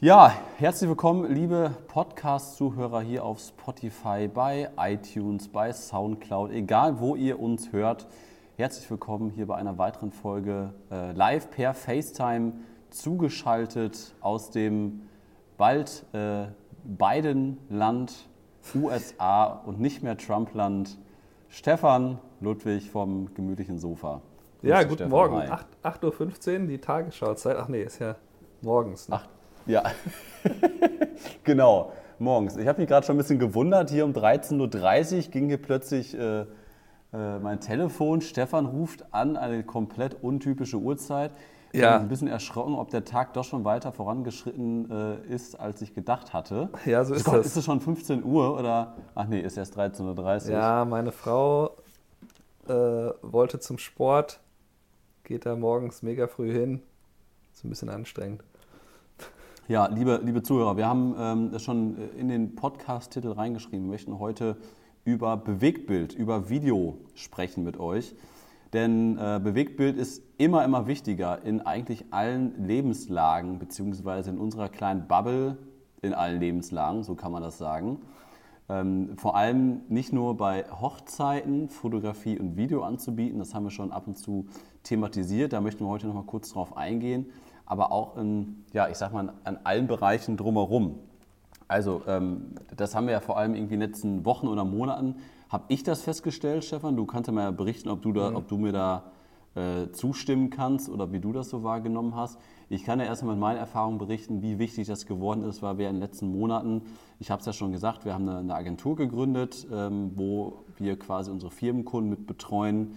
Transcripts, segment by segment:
Ja, herzlich willkommen, liebe Podcast-Zuhörer hier auf Spotify, bei iTunes, bei Soundcloud, egal wo ihr uns hört. Herzlich willkommen hier bei einer weiteren Folge äh, live per FaceTime zugeschaltet aus dem bald äh, Biden-Land USA und nicht mehr Trump-Land. Stefan Ludwig vom gemütlichen Sofa. Grüß ja, guten Stefan. Morgen. 8.15 Uhr, die Tagesschauzeit. Ach nee, ist ja morgens. Ne? Ach, ja, genau, morgens. Ich habe mich gerade schon ein bisschen gewundert. Hier um 13.30 Uhr ging hier plötzlich äh, äh, mein Telefon. Stefan ruft an, eine komplett untypische Uhrzeit. Ich ja. bin ein bisschen erschrocken, ob der Tag doch schon weiter vorangeschritten äh, ist, als ich gedacht hatte. Ja, so ist Gott, das. Ist es schon 15 Uhr oder? Ach nee, ist erst 13.30 Uhr. Ja, meine Frau äh, wollte zum Sport, geht da morgens mega früh hin. Ist ein bisschen anstrengend. Ja, liebe, liebe Zuhörer, wir haben ähm, das schon in den Podcast-Titel reingeschrieben. Wir möchten heute über Bewegtbild, über Video sprechen mit euch. Denn äh, Bewegtbild ist immer, immer wichtiger in eigentlich allen Lebenslagen, beziehungsweise in unserer kleinen Bubble in allen Lebenslagen, so kann man das sagen. Ähm, vor allem nicht nur bei Hochzeiten Fotografie und Video anzubieten, das haben wir schon ab und zu thematisiert, da möchten wir heute noch mal kurz drauf eingehen aber auch in, ja, ich sag mal, an allen Bereichen drumherum. Also ähm, das haben wir ja vor allem irgendwie in den letzten Wochen oder Monaten, habe ich das festgestellt, Stefan. Du kannst ja mal berichten, ob du, da, mhm. ob du mir da äh, zustimmen kannst oder wie du das so wahrgenommen hast. Ich kann ja erstmal mit meinen Erfahrungen berichten, wie wichtig das geworden ist, weil wir in den letzten Monaten, ich habe es ja schon gesagt, wir haben eine, eine Agentur gegründet, ähm, wo wir quasi unsere Firmenkunden mit betreuen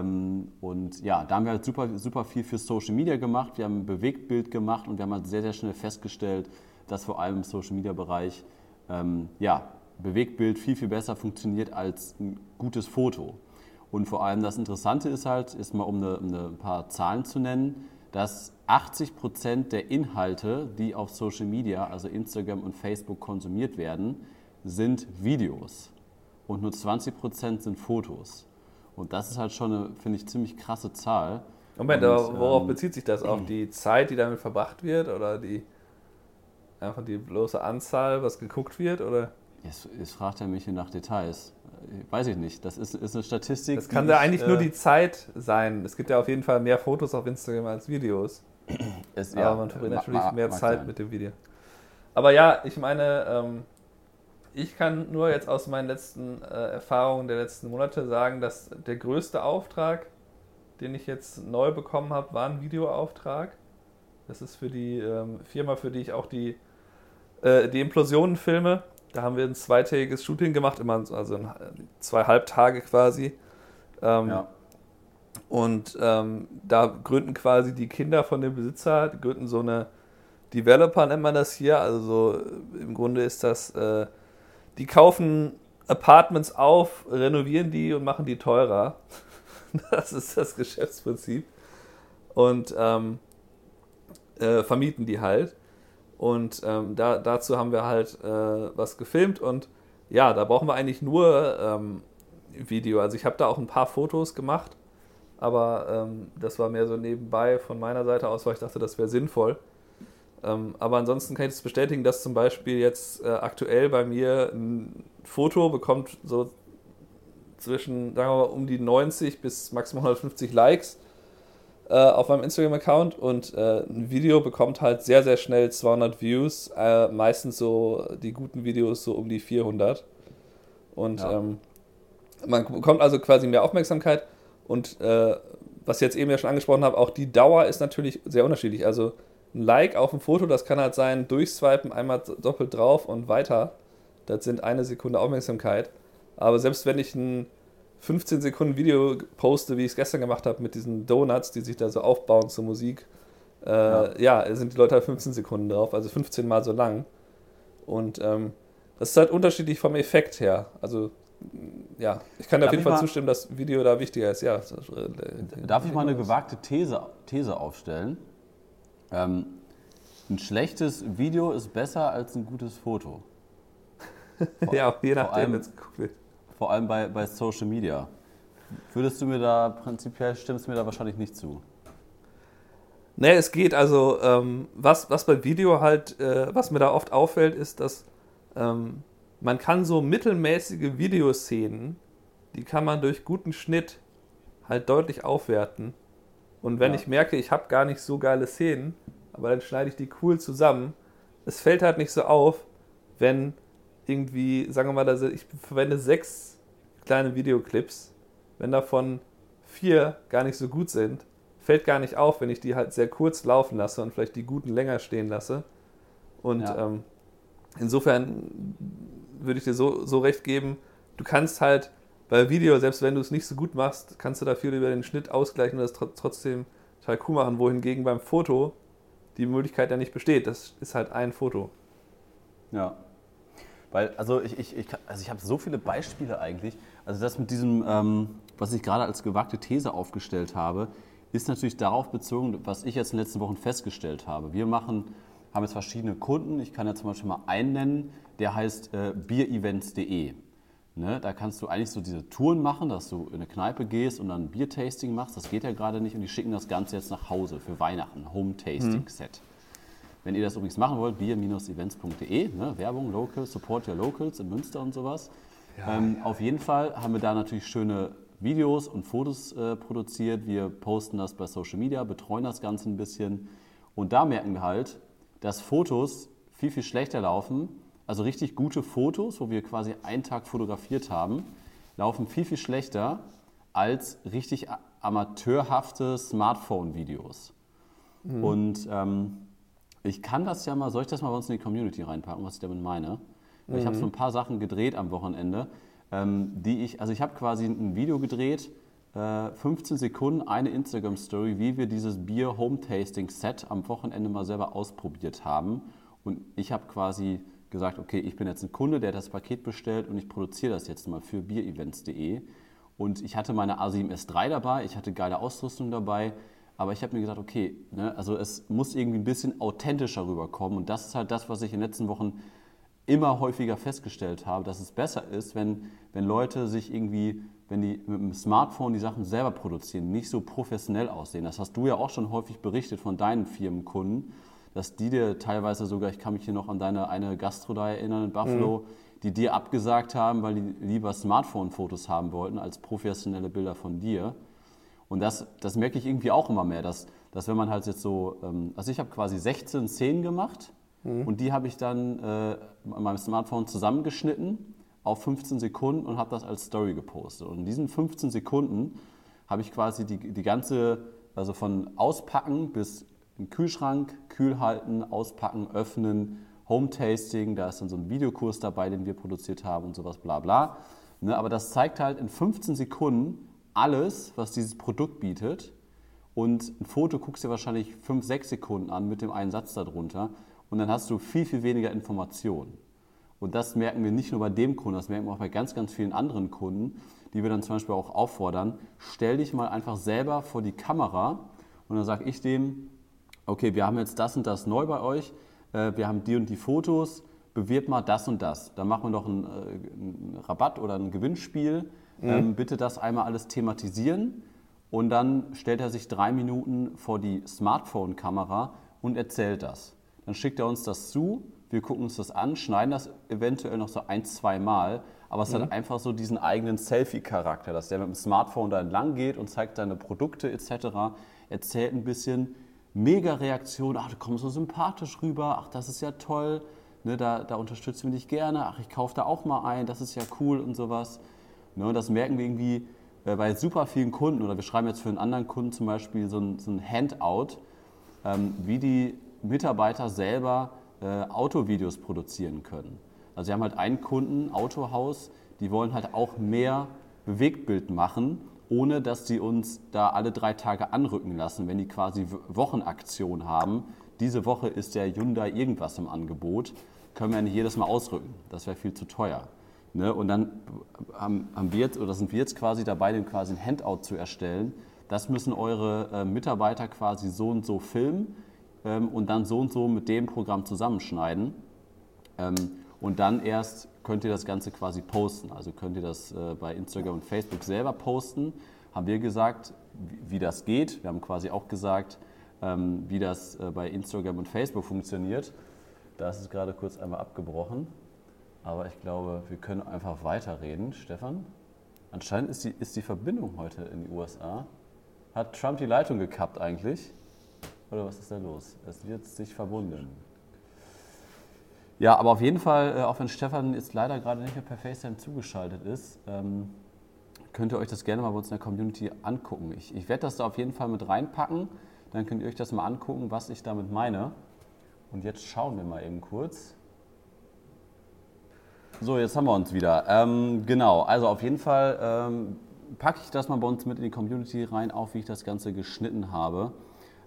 und ja, da haben wir halt super, super viel für Social Media gemacht. Wir haben ein Bewegtbild gemacht und wir haben halt sehr, sehr schnell festgestellt, dass vor allem im Social Media Bereich ähm, ja, Bewegtbild viel, viel besser funktioniert als ein gutes Foto. Und vor allem das Interessante ist halt, ist mal um, eine, um eine, ein paar Zahlen zu nennen, dass 80 Prozent der Inhalte, die auf Social Media, also Instagram und Facebook konsumiert werden, sind Videos. Und nur 20 Prozent sind Fotos. Und das ist halt schon eine, finde ich, ziemlich krasse Zahl. Moment, aber worauf ähm, bezieht sich das? Auf die Zeit, die damit verbracht wird oder die einfach die bloße Anzahl, was geguckt wird? Oder? Jetzt, jetzt fragt er mich hier nach Details. Weiß ich nicht. Das ist, ist eine Statistik. Das kann ja eigentlich äh, nur die Zeit sein. Es gibt ja auf jeden Fall mehr Fotos auf Instagram als Videos. Es, aber ja, man verbringt natürlich mehr Zeit sein. mit dem Video. Aber ja, ich meine, ähm, ich kann nur jetzt aus meinen letzten äh, Erfahrungen der letzten Monate sagen, dass der größte Auftrag, den ich jetzt neu bekommen habe, war ein Videoauftrag. Das ist für die ähm, Firma, für die ich auch die, äh, die Implosionen filme. Da haben wir ein zweitägiges Shooting gemacht, immer also zwei Halbtage quasi. Ähm, ja. Und ähm, da gründen quasi die Kinder von dem Besitzer, die gründen so eine Developer, nennt man das hier. Also so, im Grunde ist das äh, die kaufen Apartments auf, renovieren die und machen die teurer. Das ist das Geschäftsprinzip. Und ähm, äh, vermieten die halt. Und ähm, da, dazu haben wir halt äh, was gefilmt und ja, da brauchen wir eigentlich nur ähm, Video. Also ich habe da auch ein paar Fotos gemacht, aber ähm, das war mehr so nebenbei von meiner Seite aus, weil ich dachte, das wäre sinnvoll. Ähm, aber ansonsten kann ich das bestätigen, dass zum Beispiel jetzt äh, aktuell bei mir ein Foto bekommt so zwischen, sagen wir mal, um die 90 bis maximal 150 Likes äh, auf meinem Instagram-Account und äh, ein Video bekommt halt sehr, sehr schnell 200 Views. Äh, meistens so die guten Videos so um die 400. Und ja. ähm, man bekommt also quasi mehr Aufmerksamkeit und äh, was ich jetzt eben ja schon angesprochen habe, auch die Dauer ist natürlich sehr unterschiedlich. Also ein Like auf ein Foto, das kann halt sein, durchswipen, einmal doppelt drauf und weiter. Das sind eine Sekunde Aufmerksamkeit. Aber selbst wenn ich ein 15 Sekunden Video poste, wie ich es gestern gemacht habe, mit diesen Donuts, die sich da so aufbauen zur Musik, äh, ja. ja. sind die Leute halt 15 Sekunden drauf, also 15 mal so lang. Und ähm, das ist halt unterschiedlich vom Effekt her. Also ja, ich kann Darf auf jeden Fall mal, zustimmen, dass Video da wichtiger ist. Ja, Darf ich mal eine gewagte These, These aufstellen? Ähm, ein schlechtes Video ist besser als ein gutes Foto. Vor, ja, je nachdem. Vor allem, vor allem bei, bei Social Media. Würdest du mir da, prinzipiell stimmst du mir da wahrscheinlich nicht zu? Nee, es geht also, ähm, was, was bei Video halt, äh, was mir da oft auffällt, ist, dass ähm, man kann so mittelmäßige Videoszenen, die kann man durch guten Schnitt halt deutlich aufwerten. Und wenn ja. ich merke, ich habe gar nicht so geile Szenen, aber dann schneide ich die cool zusammen, es fällt halt nicht so auf, wenn irgendwie, sagen wir mal, ich verwende sechs kleine Videoclips, wenn davon vier gar nicht so gut sind, fällt gar nicht auf, wenn ich die halt sehr kurz laufen lasse und vielleicht die guten länger stehen lasse. Und ja. ähm, insofern würde ich dir so, so recht geben, du kannst halt bei Video, selbst wenn du es nicht so gut machst, kannst du dafür über den Schnitt ausgleichen und das trotzdem total cool machen, wohingegen beim Foto die Möglichkeit ja nicht besteht. Das ist halt ein Foto. Ja. Weil, also ich, ich, ich, also ich habe so viele Beispiele eigentlich. Also das mit diesem, ähm, was ich gerade als gewagte These aufgestellt habe, ist natürlich darauf bezogen, was ich jetzt in den letzten Wochen festgestellt habe. Wir machen, haben jetzt verschiedene Kunden. Ich kann ja zum Beispiel mal einen nennen, der heißt äh, bierevents.de. Ne, da kannst du eigentlich so diese Touren machen, dass du in eine Kneipe gehst und dann ein Biertasting machst. Das geht ja gerade nicht und die schicken das Ganze jetzt nach Hause für Weihnachten, Home-Tasting-Set. Mhm. Wenn ihr das übrigens machen wollt, bier-events.de, ne, Werbung, Local, Support Your Locals in Münster und sowas. Ja, ähm, ja. Auf jeden Fall haben wir da natürlich schöne Videos und Fotos äh, produziert. Wir posten das bei Social Media, betreuen das Ganze ein bisschen. Und da merken wir halt, dass Fotos viel, viel schlechter laufen. Also richtig gute Fotos, wo wir quasi einen Tag fotografiert haben, laufen viel, viel schlechter als richtig amateurhafte Smartphone-Videos. Mhm. Und ähm, ich kann das ja mal, soll ich das mal bei uns in die Community reinpacken, was ich damit meine? Mhm. Ich habe so ein paar Sachen gedreht am Wochenende ähm, die ich, also ich habe quasi ein Video gedreht, äh, 15 Sekunden, eine Instagram-Story, wie wir dieses Bier Home Tasting Set am Wochenende mal selber ausprobiert haben. Und ich habe quasi gesagt, okay, ich bin jetzt ein Kunde, der das Paket bestellt und ich produziere das jetzt mal für bierevents.de. Und ich hatte meine A7S3 dabei, ich hatte geile Ausrüstung dabei, aber ich habe mir gesagt, okay, ne, also es muss irgendwie ein bisschen authentischer rüberkommen. Und das ist halt das, was ich in den letzten Wochen immer häufiger festgestellt habe, dass es besser ist, wenn, wenn Leute sich irgendwie, wenn die mit dem Smartphone die Sachen selber produzieren, nicht so professionell aussehen. Das hast du ja auch schon häufig berichtet von deinen Firmenkunden, dass die dir teilweise sogar, ich kann mich hier noch an deine eine Gastro da erinnern in Buffalo, mhm. die dir abgesagt haben, weil die lieber Smartphone-Fotos haben wollten als professionelle Bilder von dir. Und das, das merke ich irgendwie auch immer mehr, dass, dass wenn man halt jetzt so, ähm, also ich habe quasi 16 Szenen gemacht Mhm. Und die habe ich dann äh, an meinem Smartphone zusammengeschnitten auf 15 Sekunden und habe das als Story gepostet. Und in diesen 15 Sekunden habe ich quasi die, die ganze, also von Auspacken bis im Kühlschrank, kühl halten, auspacken, öffnen, Home-Tasting, da ist dann so ein Videokurs dabei, den wir produziert haben und sowas, bla bla. Ne, aber das zeigt halt in 15 Sekunden alles, was dieses Produkt bietet. Und ein Foto guckst du dir wahrscheinlich 5, 6 Sekunden an mit dem einen Satz darunter und dann hast du viel, viel weniger Informationen. Und das merken wir nicht nur bei dem Kunden, das merken wir auch bei ganz, ganz vielen anderen Kunden, die wir dann zum Beispiel auch auffordern, stell dich mal einfach selber vor die Kamera und dann sage ich dem, okay, wir haben jetzt das und das neu bei euch, äh, wir haben die und die Fotos, bewirb mal das und das. Dann machen wir doch einen, äh, einen Rabatt oder ein Gewinnspiel. Mhm. Ähm, bitte das einmal alles thematisieren. Und dann stellt er sich drei Minuten vor die Smartphone-Kamera und erzählt das. Dann schickt er uns das zu, wir gucken uns das an, schneiden das eventuell noch so ein, zwei Mal, aber es mhm. hat einfach so diesen eigenen Selfie-Charakter, dass der mit dem Smartphone da entlang geht und zeigt seine Produkte etc., erzählt ein bisschen, mega Reaktion, ach, du kommst so sympathisch rüber, ach, das ist ja toll, ne, da, da unterstützen wir dich gerne, ach, ich kaufe da auch mal ein, das ist ja cool und sowas. Ne, das merken wir irgendwie äh, bei super vielen Kunden oder wir schreiben jetzt für einen anderen Kunden zum Beispiel so ein, so ein Handout, ähm, wie die Mitarbeiter selber äh, Autovideos produzieren können. Also sie haben halt einen Kunden, Autohaus, die wollen halt auch mehr Bewegtbild machen, ohne dass sie uns da alle drei Tage anrücken lassen, wenn die quasi Wochenaktion haben. Diese Woche ist der Hyundai irgendwas im Angebot, können wir ja nicht jedes Mal ausrücken. Das wäre viel zu teuer. Ne? Und dann haben, haben wir jetzt, oder sind wir jetzt quasi dabei, dem quasi ein Handout zu erstellen. Das müssen eure äh, Mitarbeiter quasi so und so filmen ähm, und dann so und so mit dem Programm zusammenschneiden. Ähm, und dann erst könnt ihr das Ganze quasi posten. Also könnt ihr das äh, bei Instagram und Facebook selber posten. Haben wir gesagt, wie, wie das geht. Wir haben quasi auch gesagt, ähm, wie das äh, bei Instagram und Facebook funktioniert. Da ist es gerade kurz einmal abgebrochen. Aber ich glaube, wir können einfach weiterreden. Stefan? Anscheinend ist die, ist die Verbindung heute in die USA. Hat Trump die Leitung gekappt eigentlich? Oder was ist da los? Es wird sich verbunden. Ja, aber auf jeden Fall, äh, auch wenn Stefan jetzt leider gerade nicht mehr per FaceTime zugeschaltet ist, ähm, könnt ihr euch das gerne mal bei uns in der Community angucken. Ich, ich werde das da auf jeden Fall mit reinpacken. Dann könnt ihr euch das mal angucken, was ich damit meine. Und jetzt schauen wir mal eben kurz. So, jetzt haben wir uns wieder. Ähm, genau, also auf jeden Fall ähm, packe ich das mal bei uns mit in die Community rein, auch wie ich das Ganze geschnitten habe.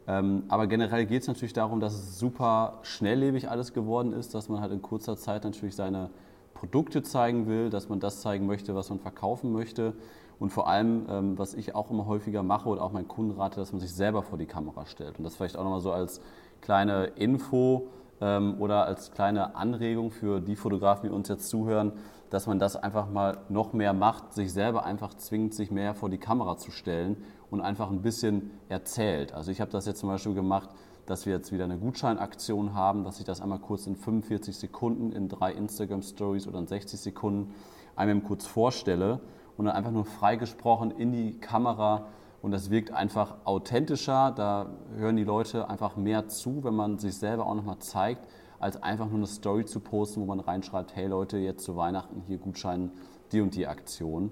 Ähm, aber generell geht es natürlich darum, dass es super schnelllebig alles geworden ist, dass man halt in kurzer Zeit natürlich seine Produkte zeigen will, dass man das zeigen möchte, was man verkaufen möchte. Und vor allem, ähm, was ich auch immer häufiger mache oder auch meinen Kunden rate, dass man sich selber vor die Kamera stellt. Und das vielleicht auch nochmal so als kleine Info ähm, oder als kleine Anregung für die Fotografen, die uns jetzt zuhören, dass man das einfach mal noch mehr macht, sich selber einfach zwingt, sich mehr vor die Kamera zu stellen und einfach ein bisschen erzählt. Also ich habe das jetzt zum Beispiel gemacht, dass wir jetzt wieder eine Gutscheinaktion haben, dass ich das einmal kurz in 45 Sekunden in drei Instagram Stories oder in 60 Sekunden einmal kurz vorstelle und dann einfach nur freigesprochen in die Kamera und das wirkt einfach authentischer. Da hören die Leute einfach mehr zu, wenn man sich selber auch nochmal zeigt, als einfach nur eine Story zu posten, wo man reinschreibt, hey Leute, jetzt zu Weihnachten hier Gutschein, die und die Aktion.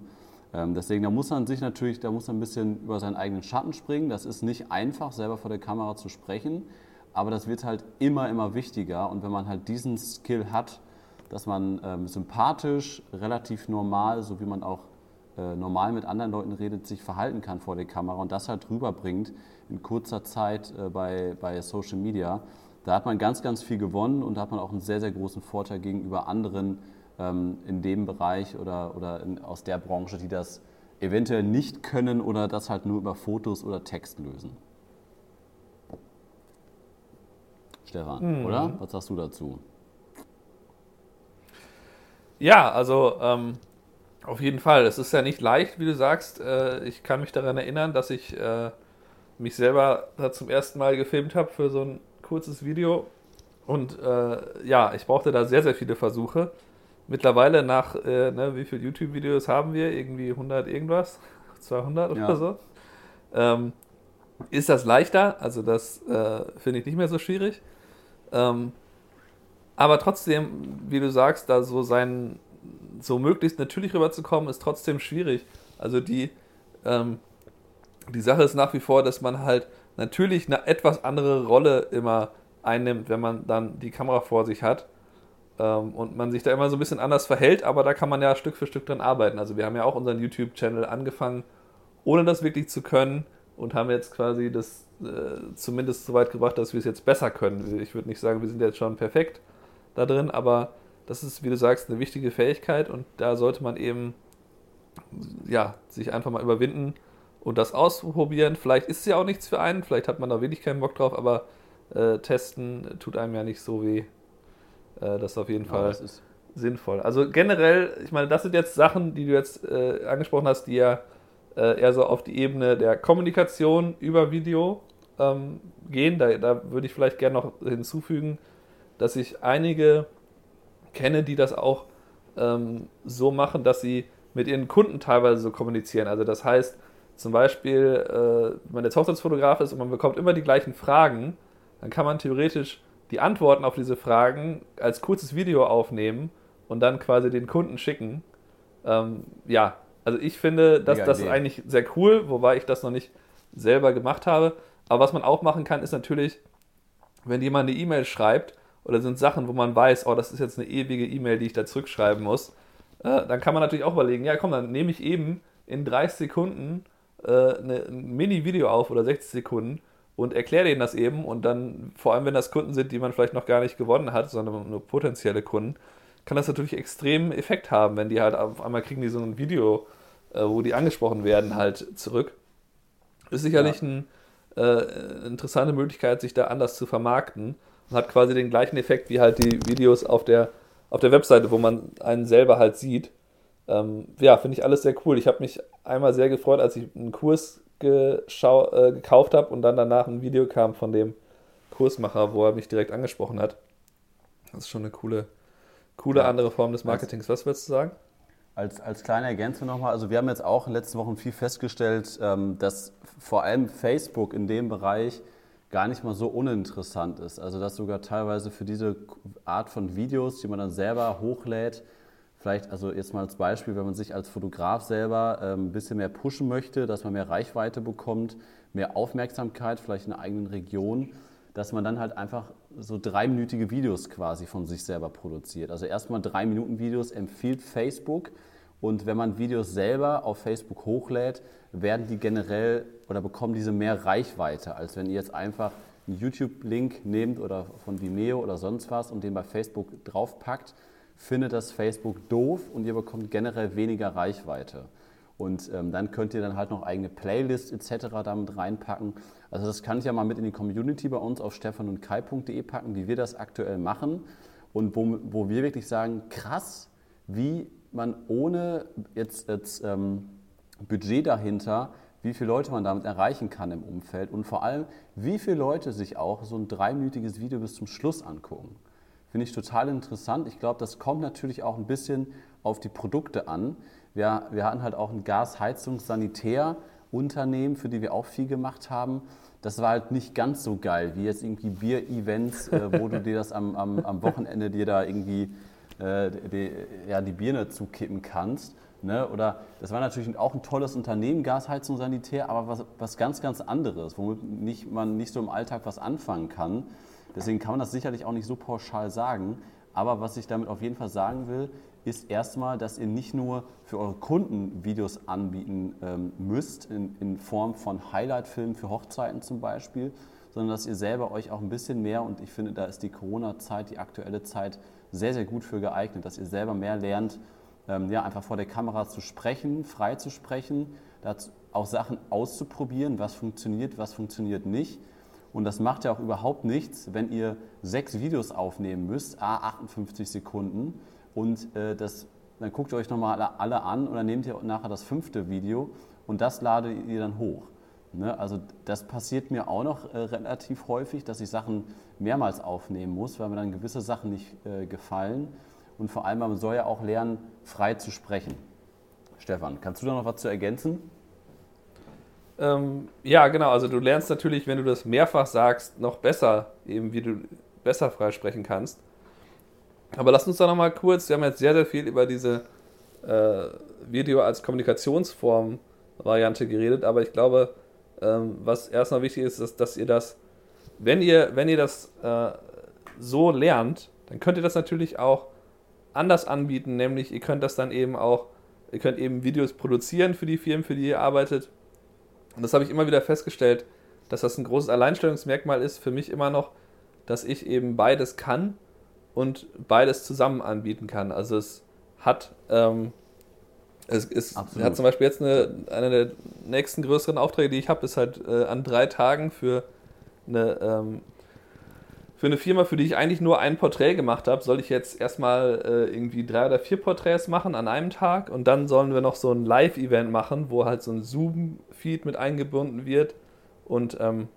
Ähm, deswegen, da muss man sich natürlich, da muss man ein bisschen über seinen eigenen Schatten springen. Das ist nicht einfach, selber vor der Kamera zu sprechen, aber das wird halt immer, immer wichtiger. Und wenn man halt diesen Skill hat, dass man ähm, sympathisch, relativ normal, so wie man auch äh, normal mit anderen Leuten redet, sich verhalten kann vor der Kamera und das halt rüberbringt in kurzer Zeit äh, bei, bei Social Media, da hat man ganz, ganz viel gewonnen und da hat man auch einen sehr, sehr großen Vorteil gegenüber anderen ähm, in dem Bereich oder, oder in, aus der Branche, die das eventuell nicht können oder das halt nur über Fotos oder Text lösen. Stefan, mhm. oder? Was sagst du dazu? Ja, also ähm, auf jeden Fall. Es ist ja nicht leicht, wie du sagst. Äh, ich kann mich daran erinnern, dass ich äh, mich selber da zum ersten Mal gefilmt habe für so ein kurzes Video. Und äh, ja, ich brauchte da sehr, sehr viele Versuche mittlerweile nach, äh, ne, wie viele YouTube-Videos haben wir? Irgendwie 100 irgendwas? 200 ja. oder so? Ähm, ist das leichter? Also das äh, finde ich nicht mehr so schwierig. Ähm, aber trotzdem, wie du sagst, da so sein, so möglichst natürlich rüberzukommen, ist trotzdem schwierig. Also die, ähm, die Sache ist nach wie vor, dass man halt natürlich eine etwas andere Rolle immer einnimmt, wenn man dann die Kamera vor sich hat. Ähm, und man sich da immer so ein bisschen anders verhält, aber da kann man ja Stück für Stück dran arbeiten. Also wir haben ja auch unseren YouTube-Channel angefangen, ohne das wirklich zu können und haben jetzt quasi das äh, zumindest so weit gebracht, dass wir es jetzt besser können. Ich würde nicht sagen, wir sind jetzt schon perfekt da drin, aber das ist, wie du sagst, eine wichtige Fähigkeit und da sollte man eben ja, sich einfach mal überwinden und das ausprobieren. Vielleicht ist es ja auch nichts für einen, vielleicht hat man da wirklich keinen Bock drauf, aber äh, testen tut einem ja nicht so weh. Äh, das ist auf jeden Fall ja, sinnvoll. Also generell, ich meine, das sind jetzt Sachen, die du jetzt äh, angesprochen hast, die ja äh, eher so auf die Ebene der Kommunikation über Video ähm, gehen. Da, da würde ich vielleicht gerne noch hinzufügen, dass ich einige kenne, die das auch ähm, so machen, dass sie mit ihren Kunden teilweise so kommunizieren. Also das heißt, zum Beispiel, äh, wenn man jetzt Hochzeitsfotograf ist und man bekommt immer die gleichen Fragen, dann kann man theoretisch die Antworten auf diese Fragen als kurzes Video aufnehmen und dann quasi den Kunden schicken. Ähm, ja, also ich finde, dass das ist eigentlich sehr cool, wobei ich das noch nicht selber gemacht habe. Aber was man auch machen kann, ist natürlich, wenn jemand eine E-Mail schreibt oder sind Sachen, wo man weiß, oh, das ist jetzt eine ewige E-Mail, die ich da zurückschreiben muss, äh, dann kann man natürlich auch überlegen, ja komm, dann nehme ich eben in 30 Sekunden äh, eine, ein Mini-Video auf oder 60 Sekunden und erkläre denen das eben und dann, vor allem wenn das Kunden sind, die man vielleicht noch gar nicht gewonnen hat, sondern nur potenzielle Kunden, kann das natürlich extremen Effekt haben, wenn die halt auf einmal kriegen die so ein Video, äh, wo die angesprochen werden, halt zurück. Ist sicherlich ja. eine äh, interessante Möglichkeit, sich da anders zu vermarkten und hat quasi den gleichen Effekt wie halt die Videos auf der, auf der Webseite, wo man einen selber halt sieht. Ähm, ja, finde ich alles sehr cool. Ich habe mich einmal sehr gefreut, als ich einen Kurs äh, gekauft habe und dann danach ein Video kam von dem Kursmacher, wo er mich direkt angesprochen hat. Das ist schon eine coole, coole ja. andere Form des Marketings. Was würdest du sagen? Als, als kleine Ergänzung nochmal, also wir haben jetzt auch in den letzten Wochen viel festgestellt, ähm, dass vor allem Facebook in dem Bereich gar nicht mal so uninteressant ist. Also dass sogar teilweise für diese Art von Videos, die man dann selber hochlädt, vielleicht, also jetzt mal als Beispiel, wenn man sich als Fotograf selber ähm, ein bisschen mehr pushen möchte, dass man mehr Reichweite bekommt, mehr Aufmerksamkeit, vielleicht in der eigenen Region, dass man dann halt einfach so dreiminütige Videos quasi von sich selber produziert. Also erstmal drei Minuten Videos empfiehlt Facebook und wenn man Videos selber auf Facebook hochlädt, werden die generell oder bekommen diese mehr Reichweite, als wenn ihr jetzt einfach einen YouTube-Link nehmt oder von Vimeo oder sonst was und den bei Facebook draufpackt, findet das Facebook doof und ihr bekommt generell weniger Reichweite. Und ähm, dann könnt ihr dann halt noch eigene Playlists etc. damit reinpacken. Also das kann ich ja mal mit in die Community bei uns auf stefanundkai.de packen, wie wir das aktuell machen und wo, wo wir wirklich sagen, krass, wie man ohne jetzt, jetzt ähm, Budget dahinter, wie viele Leute man damit erreichen kann im Umfeld und vor allem, wie viele Leute sich auch so ein dreiminütiges Video bis zum Schluss angucken. Finde ich total interessant. Ich glaube, das kommt natürlich auch ein bisschen auf die Produkte an. Wir, wir hatten halt auch ein Gasheizungs-Sanitär-Unternehmen, für die wir auch viel gemacht haben. Das war halt nicht ganz so geil wie jetzt irgendwie Bier-Events, äh, wo du dir das am, am, am Wochenende dir da irgendwie äh, die, ja, die Birne zukippen kannst. Ne? Oder das war natürlich auch ein tolles Unternehmen, Gasheizung Sanitär, aber was, was ganz, ganz anderes, womit nicht, man nicht so im Alltag was anfangen kann. Deswegen kann man das sicherlich auch nicht so pauschal sagen. Aber was ich damit auf jeden Fall sagen will, ist erstmal, dass ihr nicht nur für eure Kunden Videos anbieten ähm, müsst, in, in Form von Highlight-Filmen für Hochzeiten zum Beispiel, sondern dass ihr selber euch auch ein bisschen mehr, und ich finde, da ist die Corona-Zeit, die aktuelle Zeit, sehr, sehr gut für geeignet, dass ihr selber mehr lernt, ähm, ja, einfach vor der Kamera zu sprechen, frei zu sprechen, auch Sachen auszuprobieren, was funktioniert, was funktioniert nicht. Und das macht ja auch überhaupt nichts, wenn ihr sechs Videos aufnehmen müsst, a 58 Sekunden, und äh, das, dann guckt ihr euch nochmal alle, alle an und dann nehmt ihr nachher das fünfte Video und das ladet ihr dann hoch. Ne? Also das passiert mir auch noch äh, relativ häufig, dass ich Sachen mehrmals aufnehmen muss, weil mir dann gewisse Sachen nicht äh, gefallen. Und vor allem, man soll ja auch lernen, frei zu sprechen. Stefan, kannst du da noch was zu ergänzen? Ähm, ja, genau. Also du lernst natürlich, wenn du das mehrfach sagst, noch besser, eben wie du besser frei sprechen kannst. Aber lass uns doch noch mal kurz, wir haben jetzt sehr, sehr viel über diese äh, Video als Kommunikationsform Variante geredet, aber ich glaube, ähm, was erstmal wichtig ist, ist, dass ihr das, wenn ihr, wenn ihr das äh, so lernt, dann könnt ihr das natürlich auch anders anbieten, nämlich ihr könnt das dann eben auch, ihr könnt eben Videos produzieren für die Firmen, für die ihr arbeitet. Und das habe ich immer wieder festgestellt, dass das ein großes Alleinstellungsmerkmal ist für mich immer noch, dass ich eben beides kann und beides zusammen anbieten kann. Also es hat ähm, es ist, hat zum Beispiel jetzt eine, einer der nächsten größeren Aufträge, die ich habe, ist halt äh, an drei Tagen für eine, ähm, für eine Firma, für die ich eigentlich nur ein Porträt gemacht habe, soll ich jetzt erstmal äh, irgendwie drei oder vier Porträts machen an einem Tag und dann sollen wir noch so ein Live-Event machen, wo halt so ein Zoom-Feed mit eingebunden wird und ähm,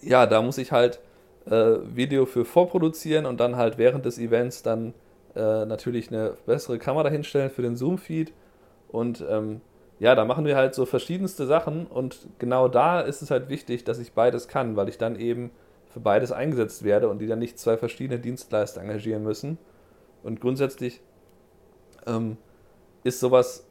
ja, da muss ich halt äh, Video für vorproduzieren und dann halt während des Events dann äh, natürlich eine bessere Kamera hinstellen für den Zoom-Feed und ähm, ja, da machen wir halt so verschiedenste Sachen und genau da ist es halt wichtig, dass ich beides kann, weil ich dann eben für beides eingesetzt werde und die dann nicht zwei verschiedene Dienstleister engagieren müssen. Und grundsätzlich ähm, ist sowas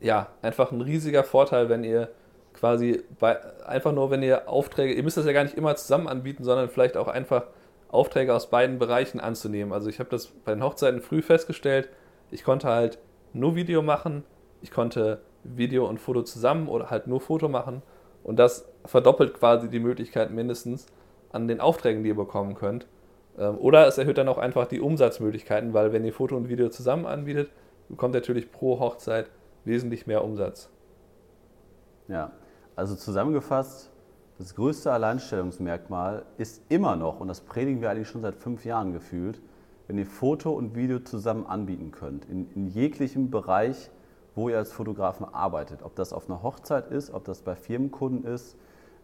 ja einfach ein riesiger Vorteil, wenn ihr quasi bei, einfach nur, wenn ihr Aufträge, ihr müsst das ja gar nicht immer zusammen anbieten, sondern vielleicht auch einfach Aufträge aus beiden Bereichen anzunehmen. Also ich habe das bei den Hochzeiten früh festgestellt, ich konnte halt nur Video machen, ich konnte Video und Foto zusammen oder halt nur Foto machen. Und das verdoppelt quasi die Möglichkeit mindestens an den Aufträgen, die ihr bekommen könnt. Ähm, oder es erhöht dann auch einfach die Umsatzmöglichkeiten, weil wenn ihr Foto und Video zusammen anbietet, bekommt ihr natürlich pro Hochzeit wesentlich mehr Umsatz. Ja, also zusammengefasst, das größte Alleinstellungsmerkmal ist immer noch, und das predigen wir eigentlich schon seit fünf Jahren gefühlt, wenn ihr Foto und Video zusammen anbieten könnt, in, in jeglichem Bereich wo ihr als Fotografen arbeitet. Ob das auf einer Hochzeit ist, ob das bei Firmenkunden ist.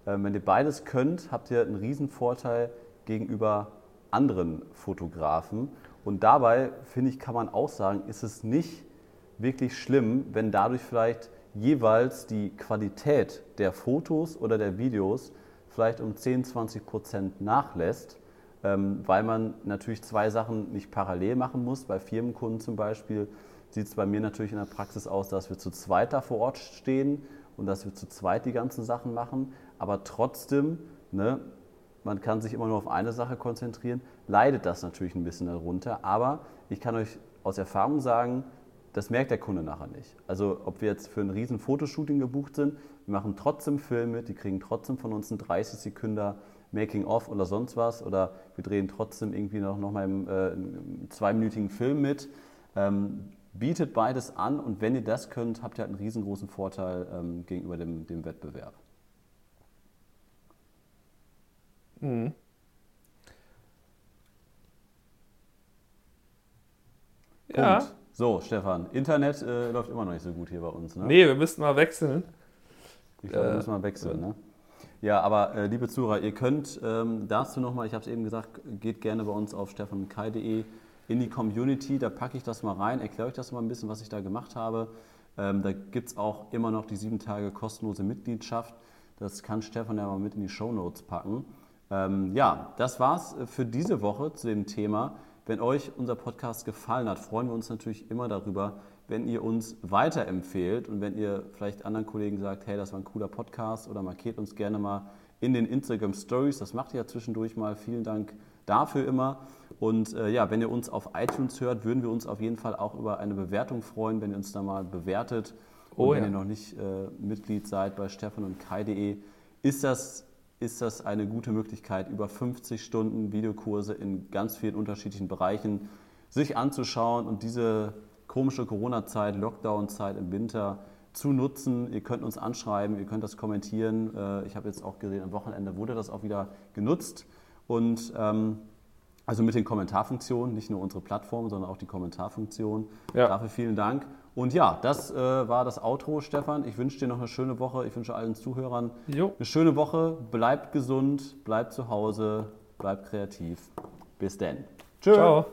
Ähm, wenn ihr beides könnt, habt ihr einen riesen Vorteil gegenüber anderen Fotografen. Und dabei, finde ich, kann man auch sagen, ist es nicht wirklich schlimm, wenn dadurch vielleicht jeweils die Qualität der Fotos oder der Videos vielleicht um 10, 20 Prozent nachlässt, ähm, weil man natürlich zwei Sachen nicht parallel machen muss. Bei Firmenkunden zum Beispiel sieht es bei mir natürlich in der Praxis aus, dass wir zu zweit da vor Ort stehen und dass wir zu zweit die ganzen Sachen machen. Aber trotzdem, ne, man kann sich immer nur auf eine Sache konzentrieren, leidet das natürlich ein bisschen darunter. Aber ich kann euch aus Erfahrung sagen, das merkt der Kunde nachher nicht. Also ob wir jetzt für ein riesen Fotoshooting gebucht sind, wir machen trotzdem Filme, die kriegen trotzdem von uns einen 30 Sekunden Making-of oder sonst was oder wir drehen trotzdem irgendwie noch, noch mal einen, äh, einen zweiminütigen Film mit. Ähm, bietet beides an und wenn ihr das könnt, habt ihr halt einen riesengroßen Vorteil ähm, gegenüber dem, dem Wettbewerb. Mhm. Ja. Punkt. So, Stefan, Internet äh, läuft immer noch nicht so gut hier bei uns. Ne? Nee, wir müssten mal wechseln. Ich glaube, wir müssen mal wechseln. Ne? Ja, aber äh, liebe Zuhörer, ihr könnt ähm, dazu nochmal, ich habe es eben gesagt, geht gerne bei uns auf stefankai.de in die Community, da packe ich das mal rein, erkläre euch das mal ein bisschen, was ich da gemacht habe. Ähm, da gibt es auch immer noch die sieben Tage kostenlose Mitgliedschaft. Das kann Stefan ja mal mit in die Show Notes packen. Ähm, ja, das war's für diese Woche zu dem Thema. Wenn euch unser Podcast gefallen hat, freuen wir uns natürlich immer darüber, wenn ihr uns weiterempfehlt und wenn ihr vielleicht anderen Kollegen sagt, hey, das war ein cooler Podcast oder markiert uns gerne mal in den Instagram Stories. Das macht ihr ja zwischendurch mal. Vielen Dank dafür immer. Und äh, ja, wenn ihr uns auf iTunes hört, würden wir uns auf jeden Fall auch über eine Bewertung freuen, wenn ihr uns da mal bewertet. Und oh, wenn ja. ihr noch nicht äh, Mitglied seid bei stefan und kai.de, ist das ist das eine gute Möglichkeit, über 50 Stunden Videokurse in ganz vielen unterschiedlichen Bereichen sich anzuschauen und diese komische Corona-Zeit, Lockdown-Zeit im Winter zu nutzen. Ihr könnt uns anschreiben, ihr könnt das kommentieren. Äh, ich habe jetzt auch gesehen, am Wochenende wurde das auch wieder genutzt. Und ähm, also mit den Kommentarfunktionen, nicht nur unsere Plattform, sondern auch die Kommentarfunktion. Ja. Dafür vielen Dank. Und ja, das äh, war das Outro, Stefan. Ich wünsche dir noch eine schöne Woche. Ich wünsche allen Zuhörern jo. eine schöne Woche. Bleibt gesund, bleibt zu Hause, bleibt kreativ. Bis denn. Tschüss. Ciao.